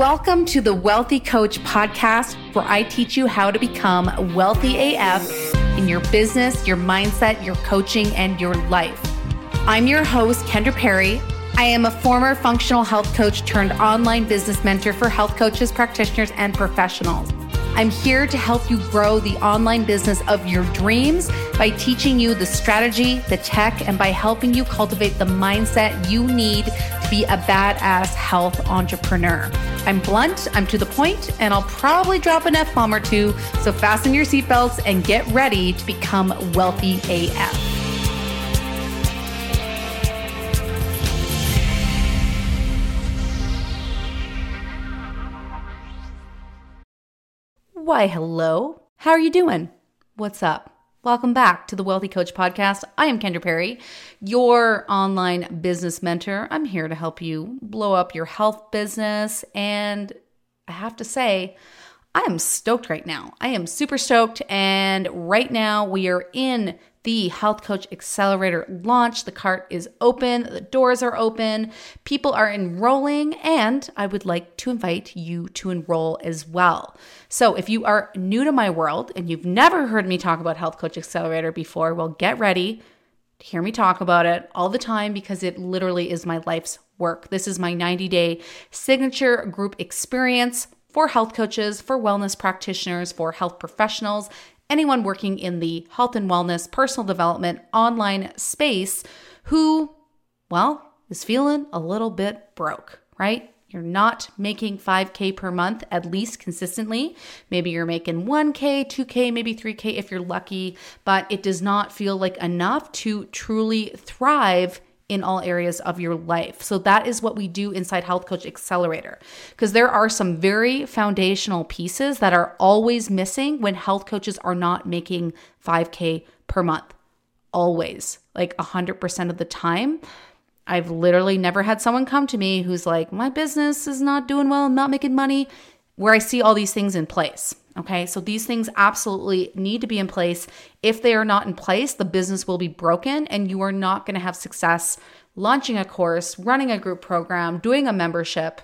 Welcome to the Wealthy Coach podcast, where I teach you how to become wealthy AF in your business, your mindset, your coaching, and your life. I'm your host, Kendra Perry. I am a former functional health coach turned online business mentor for health coaches, practitioners, and professionals. I'm here to help you grow the online business of your dreams by teaching you the strategy, the tech, and by helping you cultivate the mindset you need to be a badass health entrepreneur. I'm blunt, I'm to the point, and I'll probably drop an F bomb or two. So fasten your seatbelts and get ready to become wealthy AF. Why, hello. How are you doing? What's up? Welcome back to the Wealthy Coach Podcast. I am Kendra Perry, your online business mentor. I'm here to help you blow up your health business. And I have to say, I am stoked right now. I am super stoked. And right now, we are in the Health Coach Accelerator launch. The cart is open, the doors are open, people are enrolling, and I would like to invite you to enroll as well. So, if you are new to my world and you've never heard me talk about Health Coach Accelerator before, well, get ready to hear me talk about it all the time because it literally is my life's work. This is my 90 day signature group experience for health coaches, for wellness practitioners, for health professionals, anyone working in the health and wellness, personal development, online space who, well, is feeling a little bit broke, right? You're not making 5K per month, at least consistently. Maybe you're making 1K, 2K, maybe 3K if you're lucky, but it does not feel like enough to truly thrive in all areas of your life. So that is what we do inside Health Coach Accelerator because there are some very foundational pieces that are always missing when health coaches are not making 5k per month. Always. Like 100% of the time. I've literally never had someone come to me who's like, "My business is not doing well, I'm not making money." Where I see all these things in place. Okay, so these things absolutely need to be in place. If they are not in place, the business will be broken and you are not going to have success launching a course, running a group program, doing a membership,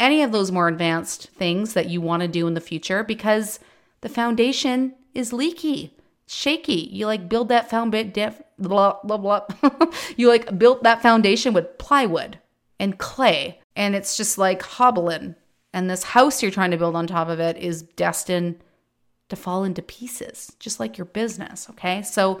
any of those more advanced things that you want to do in the future because the foundation is leaky, shaky. You like build that foundation, blah, blah, blah. you like built that foundation with plywood and clay, and it's just like hobbling and this house you're trying to build on top of it is destined to fall into pieces, just like your business. Okay. So,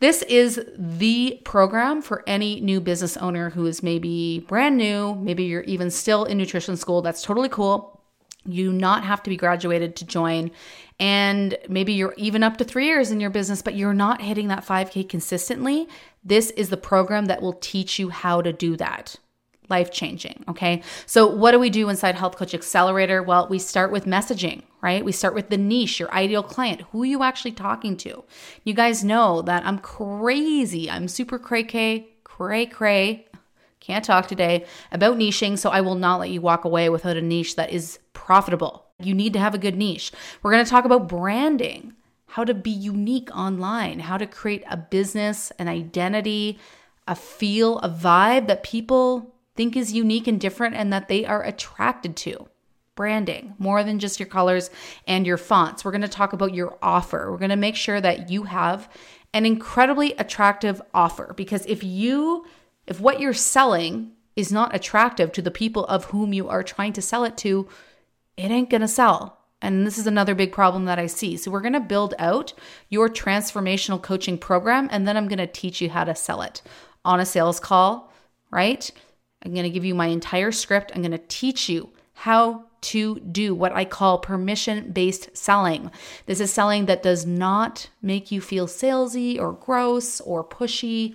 this is the program for any new business owner who is maybe brand new, maybe you're even still in nutrition school. That's totally cool. You not have to be graduated to join. And maybe you're even up to three years in your business, but you're not hitting that 5K consistently. This is the program that will teach you how to do that life changing. Okay. So, what do we do inside Health Coach Accelerator? Well, we start with messaging, right? We start with the niche, your ideal client. Who are you actually talking to? You guys know that I'm crazy. I'm super cray cray, cray cray. Can't talk today about niching. So, I will not let you walk away without a niche that is profitable. You need to have a good niche. We're going to talk about branding, how to be unique online, how to create a business, an identity, a feel, a vibe that people think is unique and different and that they are attracted to. Branding, more than just your colors and your fonts. We're going to talk about your offer. We're going to make sure that you have an incredibly attractive offer because if you if what you're selling is not attractive to the people of whom you are trying to sell it to, it ain't to sell. And this is another big problem that I see. So, we're to build out your transformational coaching program, and then I'm to teach you how to sell it on a sales call, right? I'm going to give you my entire script. I'm going to teach you how to do what I call permission based selling. This is selling that does not make you feel salesy or gross or pushy.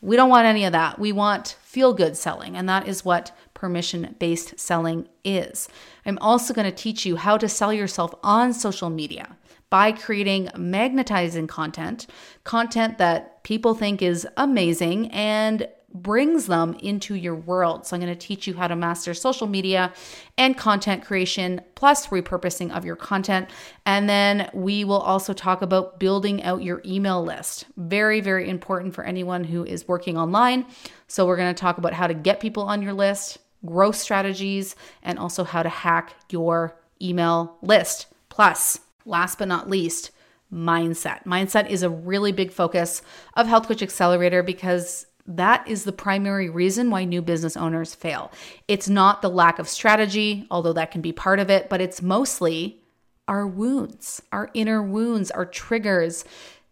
We don't want any of that. We want feel good selling, and that is what permission based selling is. I'm also going to teach you how to sell yourself on social media by creating magnetizing content, content that people think is amazing and brings them into your world. So, I'm going to teach you how to master social media and content creation, plus repurposing of your content. And then we will also talk about building out your email list. Very, very important for anyone who is working online. So, we're going to talk about how to get people on your list, growth strategies, and also how to hack your email list. Plus, last but not least, mindset. Mindset is a really big focus of Health Coach Accelerator because that is the primary reason why new business owners fail. It's not the lack of strategy, although that can be part of it, but it's mostly our wounds, our inner wounds, our triggers,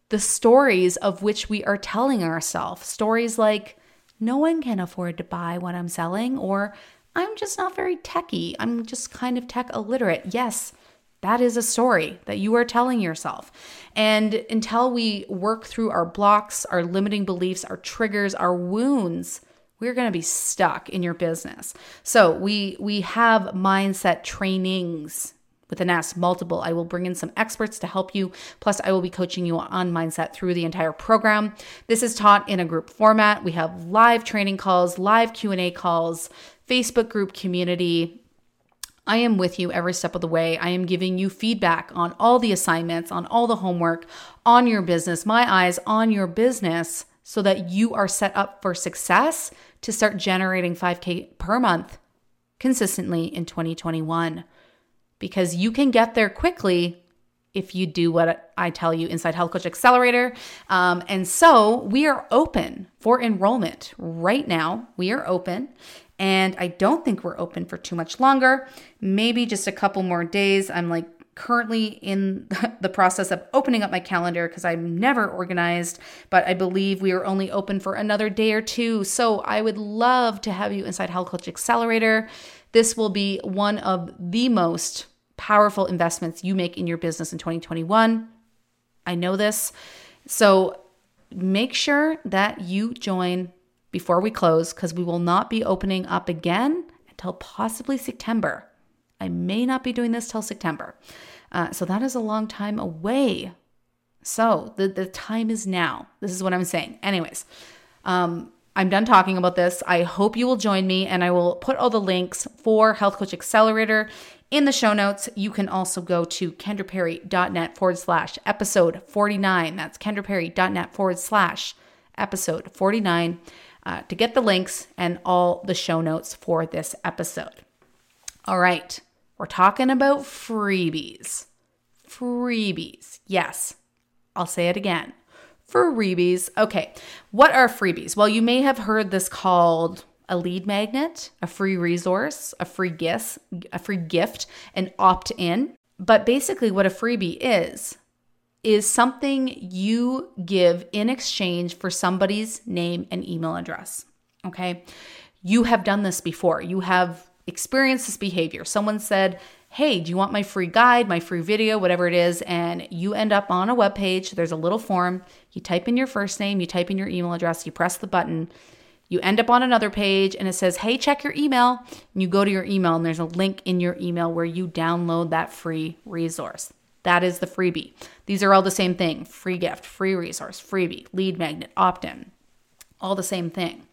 the stories of which we are telling ourselves. Stories like, no one can afford to buy what I'm selling, or I'm just not very techy. I'm just kind of tech illiterate. Yes, that is a story that you are telling yourself. And until we work through our blocks, our limiting beliefs, our triggers, our wounds, we're going to be stuck in your business. So, we we have mindset trainings with an S, multiple. I will bring in some experts to help you. Plus, I will be coaching you on mindset through the entire program. This is taught in a group format. We have live training calls, live Q&A calls, Facebook group community, I am with you every step of the way. I am giving you feedback on all the assignments, on all the homework, on your business, my eyes on your business, so that you are set up for success to start generating 5K per month consistently in 2021. Because you can get there quickly if you do what I tell you inside Health Coach Accelerator. Um, and so we are open for enrollment right now. We are open. And I don't think we're open for too much longer, maybe just a couple more days. I'm like currently in the process of opening up my calendar because I'm never organized, but I believe we are only open for another day or two. So I would love to have you inside Health Coach Accelerator. This will be one of the most powerful investments you make in your business in 2021. I know this. So make sure that you join before we close because we will not be opening up again until possibly September. I may not be doing this till September. Uh, so that is a long time away. So the, the time is now. This is what I'm saying. Anyways, um, I'm done talking about this. I hope you will join me and I will put all the links for Health Coach Accelerator in the show notes. You can also go to kendraperry.net forward slash episode 49. That's kendraperry.net forward slash episode 49 uh, to get the links and all the show notes for this episode. All right, we're talking about freebies. Freebies. Yes, I'll say it again. Freebies. Okay, what are freebies? Well, you may have heard this called a lead magnet, a free resource, a free gift, a free gift, an opt-in. But basically what a freebie is is something you give in exchange for somebody's name and email address. Okay. You have done this before. You have experienced this behavior. Someone said, Hey, do you want my free guide, my free video, whatever it is? And you end up on a web page. There's a little form. You type in your first name, you type in your email address, you press the button. You end up on another page and it says, Hey, check your email. And you go to your email, and there's a link in your email where you download that free resource. That is the freebie. These are all the same thing free gift, free resource, freebie, lead magnet, opt in, all the same thing.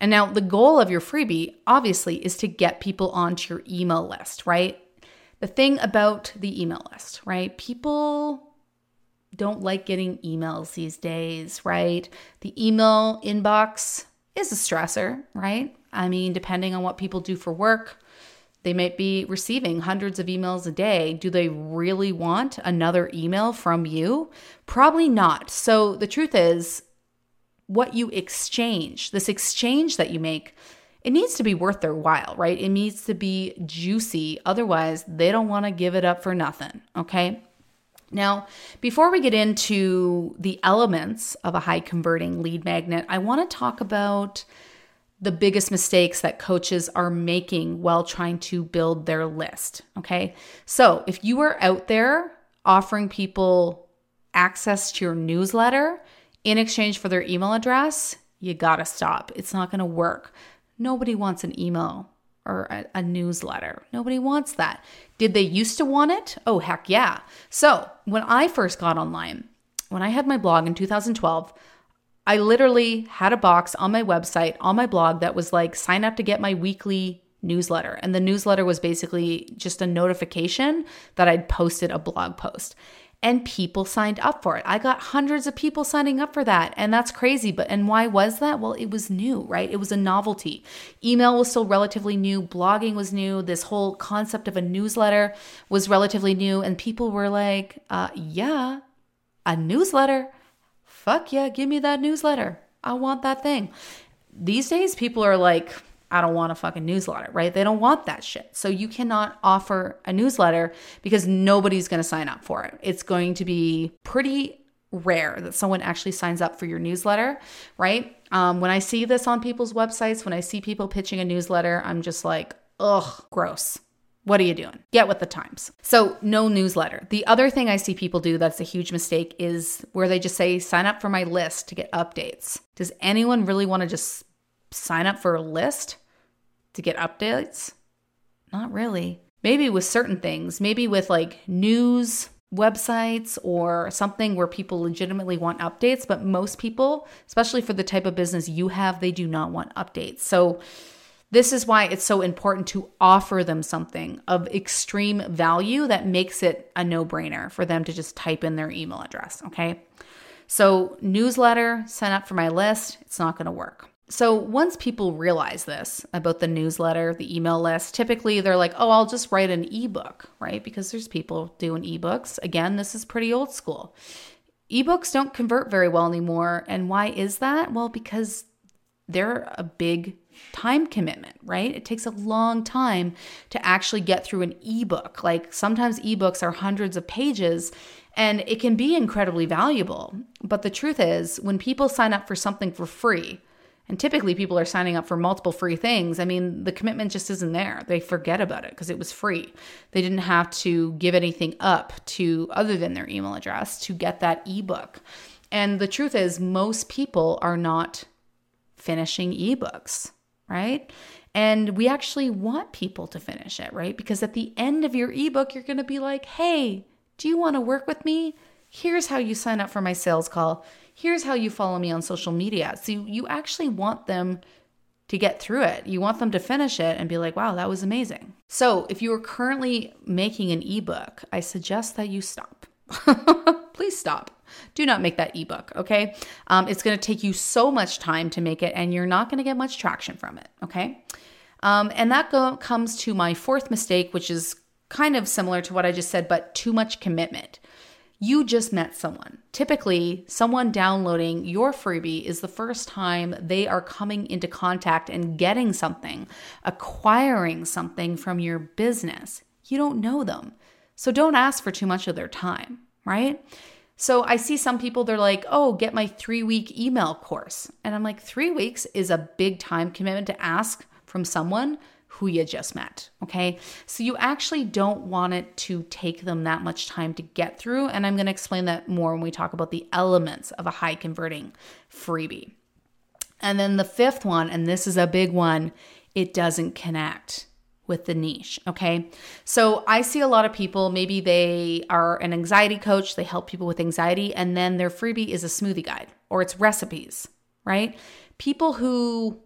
And now the goal of your freebie, obviously, is to get people onto your email list, right? The thing about the email list, right? People don't like getting emails these days, right? The email inbox is a stressor, right? I mean, depending on what people do for work, they might be receiving hundreds of emails a day. Do they really want another email from you? Probably not. So the truth is, what you exchange, this exchange that you make, it needs to be worth their while, right? It needs to be juicy. Otherwise, they don't want to give it up for nothing, okay? Now, before we get into the elements of a high converting lead magnet, I want to talk about the biggest mistakes that coaches are making while trying to build their list. Okay. So if you are out there offering people access to your newsletter in exchange for their email address, you got to stop. It's not going to work. Nobody wants an email or a, a, newsletter. Nobody wants that. Did they used to want it? Oh, heck yeah. So when I first got online, when I had my blog in 2012, I literally had a box on my website, on my blog that was like, sign up to get my weekly newsletter. And the newsletter was basically just a notification that I'd posted a blog post. and people signed up for it. I got hundreds of people signing up for that, and that's crazy. But and why was that? Well, it was new, right? It was a novelty. Email was still relatively new, blogging was new, this whole concept of a newsletter was relatively new, and people were like, uh, yeah, a newsletter. Fuck yeah, give me that newsletter. I want that thing. These days, people are like, I don't want a fucking newsletter, right? They don't want that shit. So you cannot offer a newsletter because nobody's going to sign up for it. It's going to be pretty rare that someone actually signs up for your newsletter, right? Um, when I see this on people's websites, when I see people pitching a newsletter, I'm just like, ugh, gross. What are you doing? Get with the times. So, no newsletter. The other thing I see people do that's a huge mistake is where they just say, sign up for my list to get updates. Does anyone really want to just sign up for a list to get updates? Not really. Maybe with certain things, maybe with like news websites or something where people legitimately want updates, but most people, especially for the type of business you have, they do not want updates. So, this is why it's so important to offer them something of extreme value that makes it a no brainer for them to just type in their email address. Okay. So, newsletter, sign up for my list, it's not going to work. So once people realize this about the newsletter, the email list, typically they're like, oh, I'll just write an ebook, right? Because there's people doing ebooks. Again, this is pretty old school. Ebooks don't convert very well anymore. And why is that? Well, because they're a big time commitment, right? It takes a long time to actually get through an ebook. Like sometimes ebooks are hundreds of pages and it can be incredibly valuable. But the truth is, when people sign up for something for free, and typically people are signing up for multiple free things. I mean, the commitment just isn't there. They forget about it because it was free. They didn't have to give anything up to other than their email address to get that ebook. And the truth is most people are not finishing ebooks, right? And we actually want people to finish it, right? Because at the end of your ebook, you're going to be like, hey, do you want to work with me? Here's how you sign up for my sales call here's how you follow me on social media. So you, actually want them to get through it. You want them to finish it and be like, wow, that was amazing. So if you are currently making an ebook, I suggest that you stop. Please stop. Do not make that ebook, okay? Um, it's to take you so much time to make it, and you're not to get much traction from it, okay? Um, and that go- comes to my fourth mistake, which is kind of similar to what I just said, but too much commitment. You just met someone. Typically, someone downloading your freebie is the first time they are coming into contact and getting something, acquiring something from your business. You don't know them. So don't ask for too much of their time, right? So I see some people, they're like, oh, get my three week email course. And I'm like, three weeks is a big time commitment to ask from someone who you just met. Okay. So you actually don't want it to take them that much time to get through. And I'm going to explain that more when we talk about the elements of a high converting freebie. And then the fifth one, and this is a big one, it doesn't connect with the niche. Okay. So I see a lot of people, maybe they are an anxiety coach, they help people with anxiety, and then their freebie is a smoothie guide or it's recipes, right? People who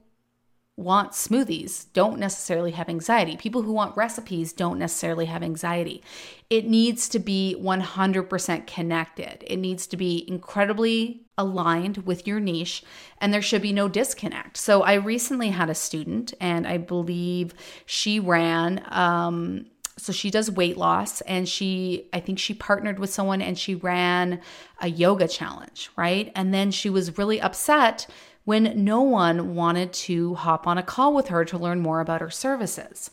want smoothies don't necessarily have anxiety. People who want recipes don't necessarily have anxiety. It needs to be 100% connected. It needs to be incredibly aligned with your niche, and there should be no disconnect. So, I recently had a student, and I believe she ran. Um, so she does weight loss and she i think she partnered with someone and she ran a yoga challenge right and then she was really upset when no one wanted to hop on a call with her to learn more about her services.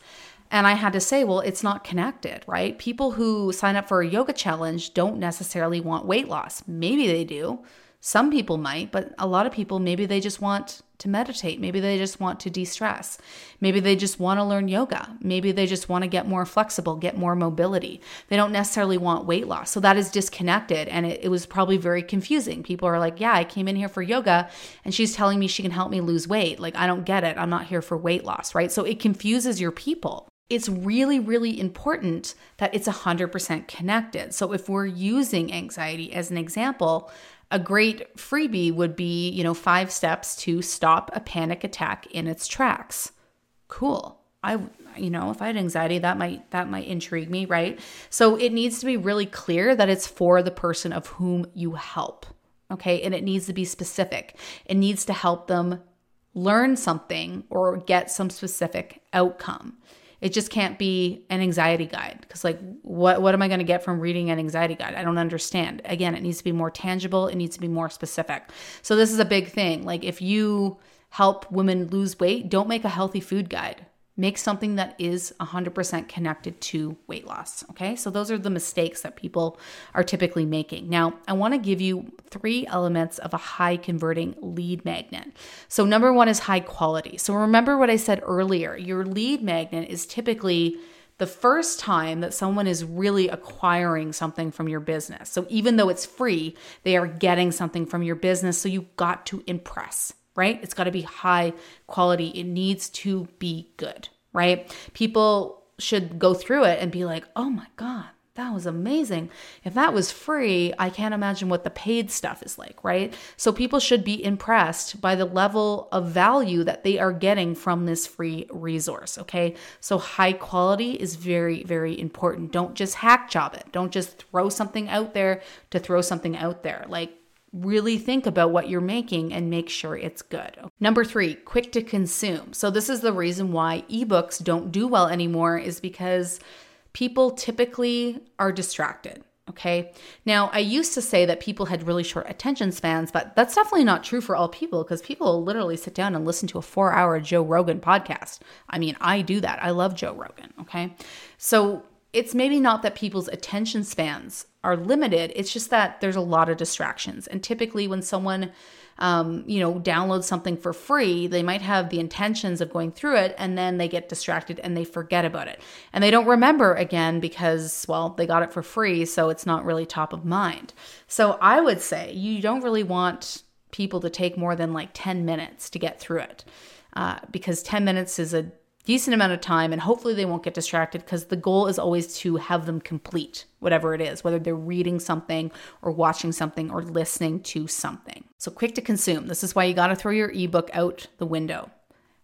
And I had to say, well, it's not connected, right? People who sign up for a yoga challenge don't necessarily want weight loss. Maybe they do. Some people might, but a lot of people, maybe they just want to meditate. Maybe they just want to de stress. Maybe they just want to learn yoga. Maybe they just want to get more flexible, get more mobility. They don't necessarily want weight loss. So that is disconnected. And it, it, was probably very confusing. People are like, yeah, I came in here for yoga and she's telling me she can help me lose weight. Like, I don't get it. I'm not here for weight loss, right? So it confuses your people. It's really, really important that it's 100% connected. So if we're using anxiety as an example, a great freebie would be, you know, five steps to stop a panic attack in its tracks. Cool. I you know, if I had anxiety, that might that might intrigue me, right? So it needs to be really clear that it's for the person of whom you help. Okay? And it needs to be specific. It needs to help them learn something or get some specific outcome. It just can't be an anxiety guide because like what what am I going to get from reading an anxiety guide? I don't understand. Again, it needs to be more tangible, it needs to be more specific. So this is a big thing. Like if you help women lose weight, don't make a healthy food guide make something that is 100% connected to weight loss. Okay, so those are the mistakes that people are typically making. Now, I want to give you three elements of a high converting lead magnet. So, number one is high quality. So, remember what I said earlier your lead magnet is typically the first time that someone is really acquiring something from your business. So even though it's free, they are getting something from your business. So you've got to impress right? It's got to be high quality. It needs to be good, right? People should go through it and be like, oh my God, that was amazing. If that was free, I can't imagine what the paid stuff is like, right? So people should be impressed by the level of value that they are getting from this free resource, okay? So high quality is very, very important. Don't just hack job it. Don't just throw something out there to throw something out there. Like really think about what you're making and make sure it's good. Number three, quick to consume. So, this is the reason why ebooks don't do well anymore, is because people typically are distracted. Okay. Now, I used to say that people had really short attention spans, but that's definitely not true for all people because people literally sit down and listen to a four hour Joe Rogan podcast. I mean, I do that. I love Joe Rogan. Okay. So, it's maybe not that people's attention spans are limited. It's just that there's a lot of distractions. And typically, when someone, um, you know, downloads something for free, they might have the intentions of going through it and then they get distracted and they forget about it. And they don't remember again because, well, they got it for free. So it's not really top of mind. So I would say you don't really want people to take more than like 10 minutes to get through it. Uh, because 10 minutes is a decent amount of time and hopefully they won't get distracted because the goal is always to have them complete whatever it is, whether they're reading something or watching something or listening to something. So quick to consume. This is why you got to throw your ebook out the window.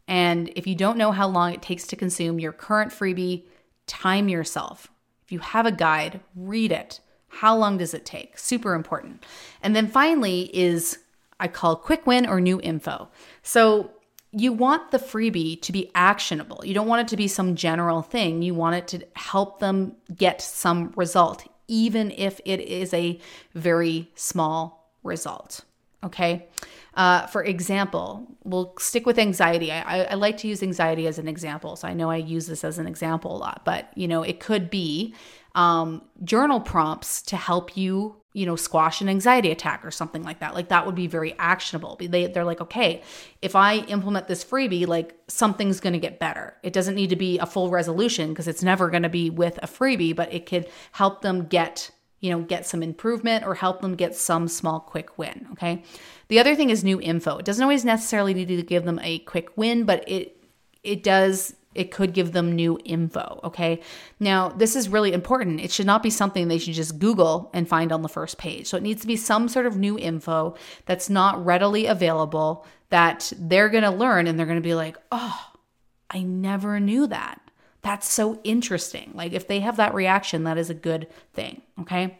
And if you don't know how long it takes to consume your current freebie, time yourself. If you have a guide, read it. How long does it take? Super important. And then finally is I call quick win or new info. So you want the freebie to be actionable. You don't want it to be some general thing. You want it to help them get some result, even if it is a very small result. Okay. Uh, for example, we'll stick with anxiety. I, I, like to use anxiety as an example. So I know I use this as an example a lot, but you know, it could be um, journal prompts to help you you know, squash an anxiety attack or something like that. Like that would be very actionable. They, they're like, okay, if I implement this freebie, like something's going to get better. It doesn't need to be a full resolution because it's never going to be with a freebie, but it could help them get, you know, get some improvement or help them get some small quick win. Okay. The other thing is new info. It doesn't always necessarily need to give them a quick win, but it, it does it could give them new info. Okay. Now, this is really important. It should not be something they should just Google and find on the first page. So it needs to be some sort of new info that's not readily available that they're going to learn and they're going to be like, oh, I never knew that. That's so interesting. Like if they have that reaction, that is a good thing. Okay.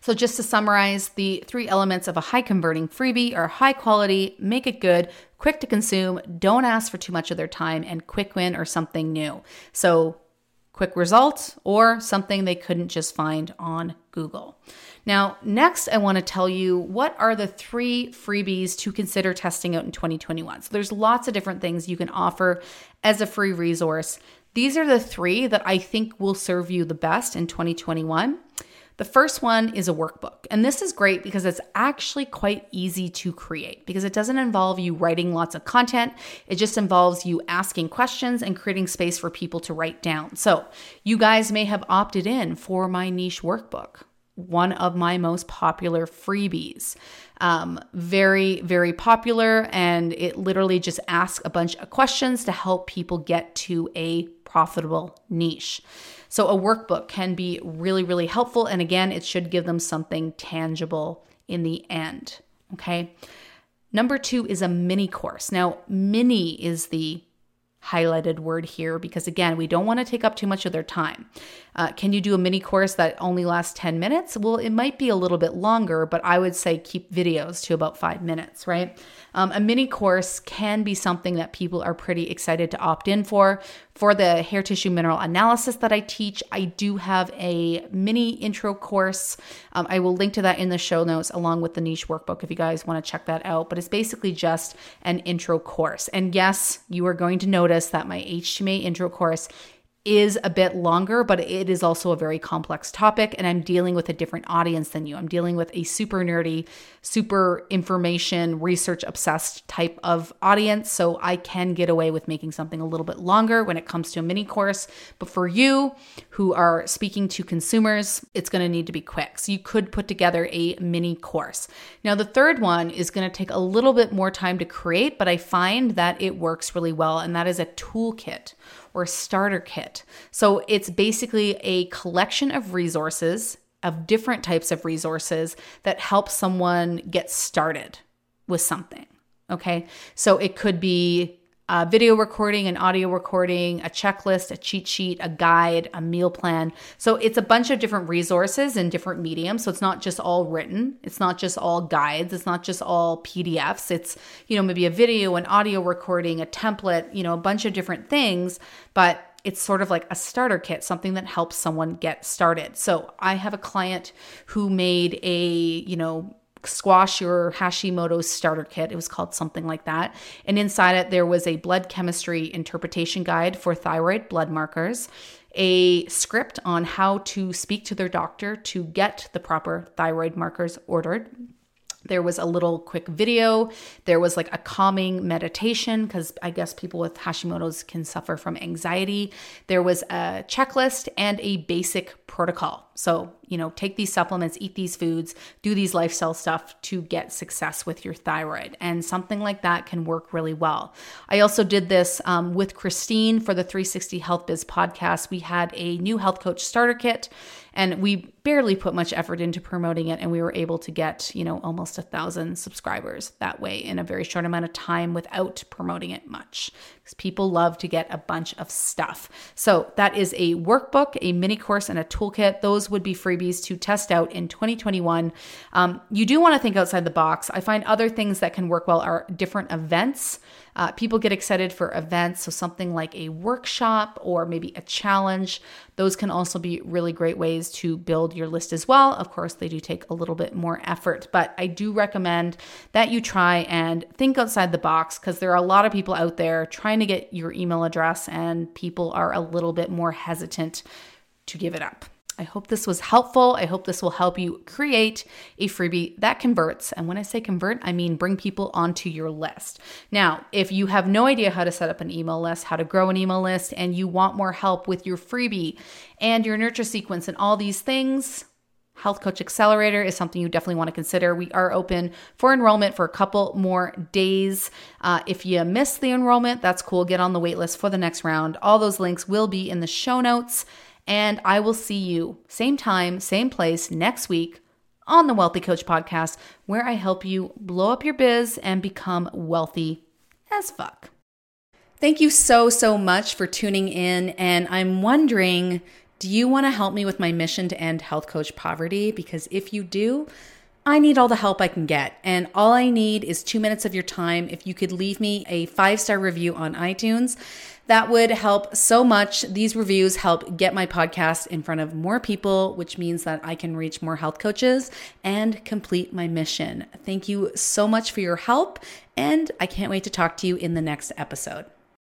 So, just to summarize, the three elements of a high converting freebie are high quality, make it good, quick to consume, don't ask for too much of their time, and quick win or something new. So, quick results or something they couldn't just find on Google. Now, next, I want to tell you what are the three freebies to consider testing out in 2021. So, there's lots of different things you can offer as a free resource. These are the three that I think will serve you the best in 2021. The first one is a workbook. And this is great because it's actually quite easy to create because it doesn't involve you writing lots of content. It just involves you asking questions and creating space for people to write down. So, you guys may have opted in for my niche workbook, one of my most popular freebies. Um, very, very popular. And it literally just asks a bunch of questions to help people get to a profitable niche. So, a workbook can be really, really helpful. And again, it should give them something tangible in the end. Okay. Number two is a mini course. Now, mini is the highlighted word here because, again, we don't want to take up too much of their time. Uh, can you do a mini course that only lasts 10 minutes? Well, it might be a little bit longer, but I would say keep videos to about five minutes, right? Um, a mini course can be something that people are pretty excited to opt in for. For the hair tissue mineral analysis that I teach, I do have a mini intro course. Um, I will link to that in the show notes along with the niche workbook if you guys want to check that out. But it's basically just an intro course. And yes, you are going to notice that my HTMA intro course is a bit longer, but it is also a very complex topic. And I'm dealing with a different audience than you. I'm dealing with a super nerdy, super information, research obsessed type of audience. So I can get away with making something a little bit longer when it comes to a mini course. But for you who are speaking to consumers, it's going to need to be quick. So you could put together a mini course. Now, the third one is going to take a little bit more time to create, but I find that it works really well. And that is a toolkit or starter kit. So it's basically a collection of resources, of different types of resources that help someone get started with something. Okay. So it could be a video recording, an audio recording, a checklist, a cheat sheet, a guide, a meal plan. So it's a bunch of different resources in different mediums. So it's not just all written, it's not just all guides, it's not just all PDFs. It's, you know, maybe a video, an audio recording, a template, you know, a bunch of different things, but it's sort of like a starter kit, something that helps someone get started. So I have a client who made a, you know, squash your Hashimoto's starter kit. It was called something like that. And inside it, there was a blood chemistry interpretation guide for thyroid blood markers, a script on how to speak to their doctor to get the proper thyroid markers ordered. There was a little quick video. There was like a calming meditation because I guess people with Hashimoto's can suffer from anxiety. There was a checklist and a basic protocol. So you know, take these supplements, eat these foods, do these lifestyle stuff to get success with your thyroid. And something like that can work really well. I also did this um, with Christine for the 360 Health Biz podcast. We had a new health coach starter kit and we barely put much effort into promoting it and we were able to get you know almost a thousand subscribers that way in a very short amount of time without promoting it much because people love to get a bunch of stuff so that is a workbook a mini course and a toolkit those would be freebies to test out in 2021. Um, you do want to think outside the box. I find other things that can work well are different events. Uh, people get excited for events, so something like a workshop or maybe a challenge. Those can also be really great ways to build your list as well. Of course, they do take a little bit more effort, but I do recommend that you try and think outside the box because there are a lot of people out there trying to get your email address, and people are a little bit more hesitant to give it up. I hope this was helpful. I hope this will help you create a freebie that converts. And when I say convert, I mean bring people onto your list. Now, if you have no idea how to set up an email list, how to grow an email list, and you want more help with your freebie and your nurture sequence and all these things, Health Coach Accelerator is something you definitely want to consider. We are open for enrollment for a couple more days. Uh, if you miss the enrollment, that's cool. Get on the waitlist for the next round. All those links will be in the show notes. And I will see you same time, same place next week on the Wealthy Coach podcast, where I help you blow up your biz and become wealthy as fuck. Thank you so, so much for tuning in. And I'm wondering do you want to help me with my mission to end health coach poverty? Because if you do, I need all the help I can get. And all I need is two minutes of your time. If you could leave me a five star review on iTunes, that would help so much. These reviews help get my podcast in front of more people, which means that I can reach more health coaches and complete my mission. Thank you so much for your help. And I can't wait to talk to you in the next episode.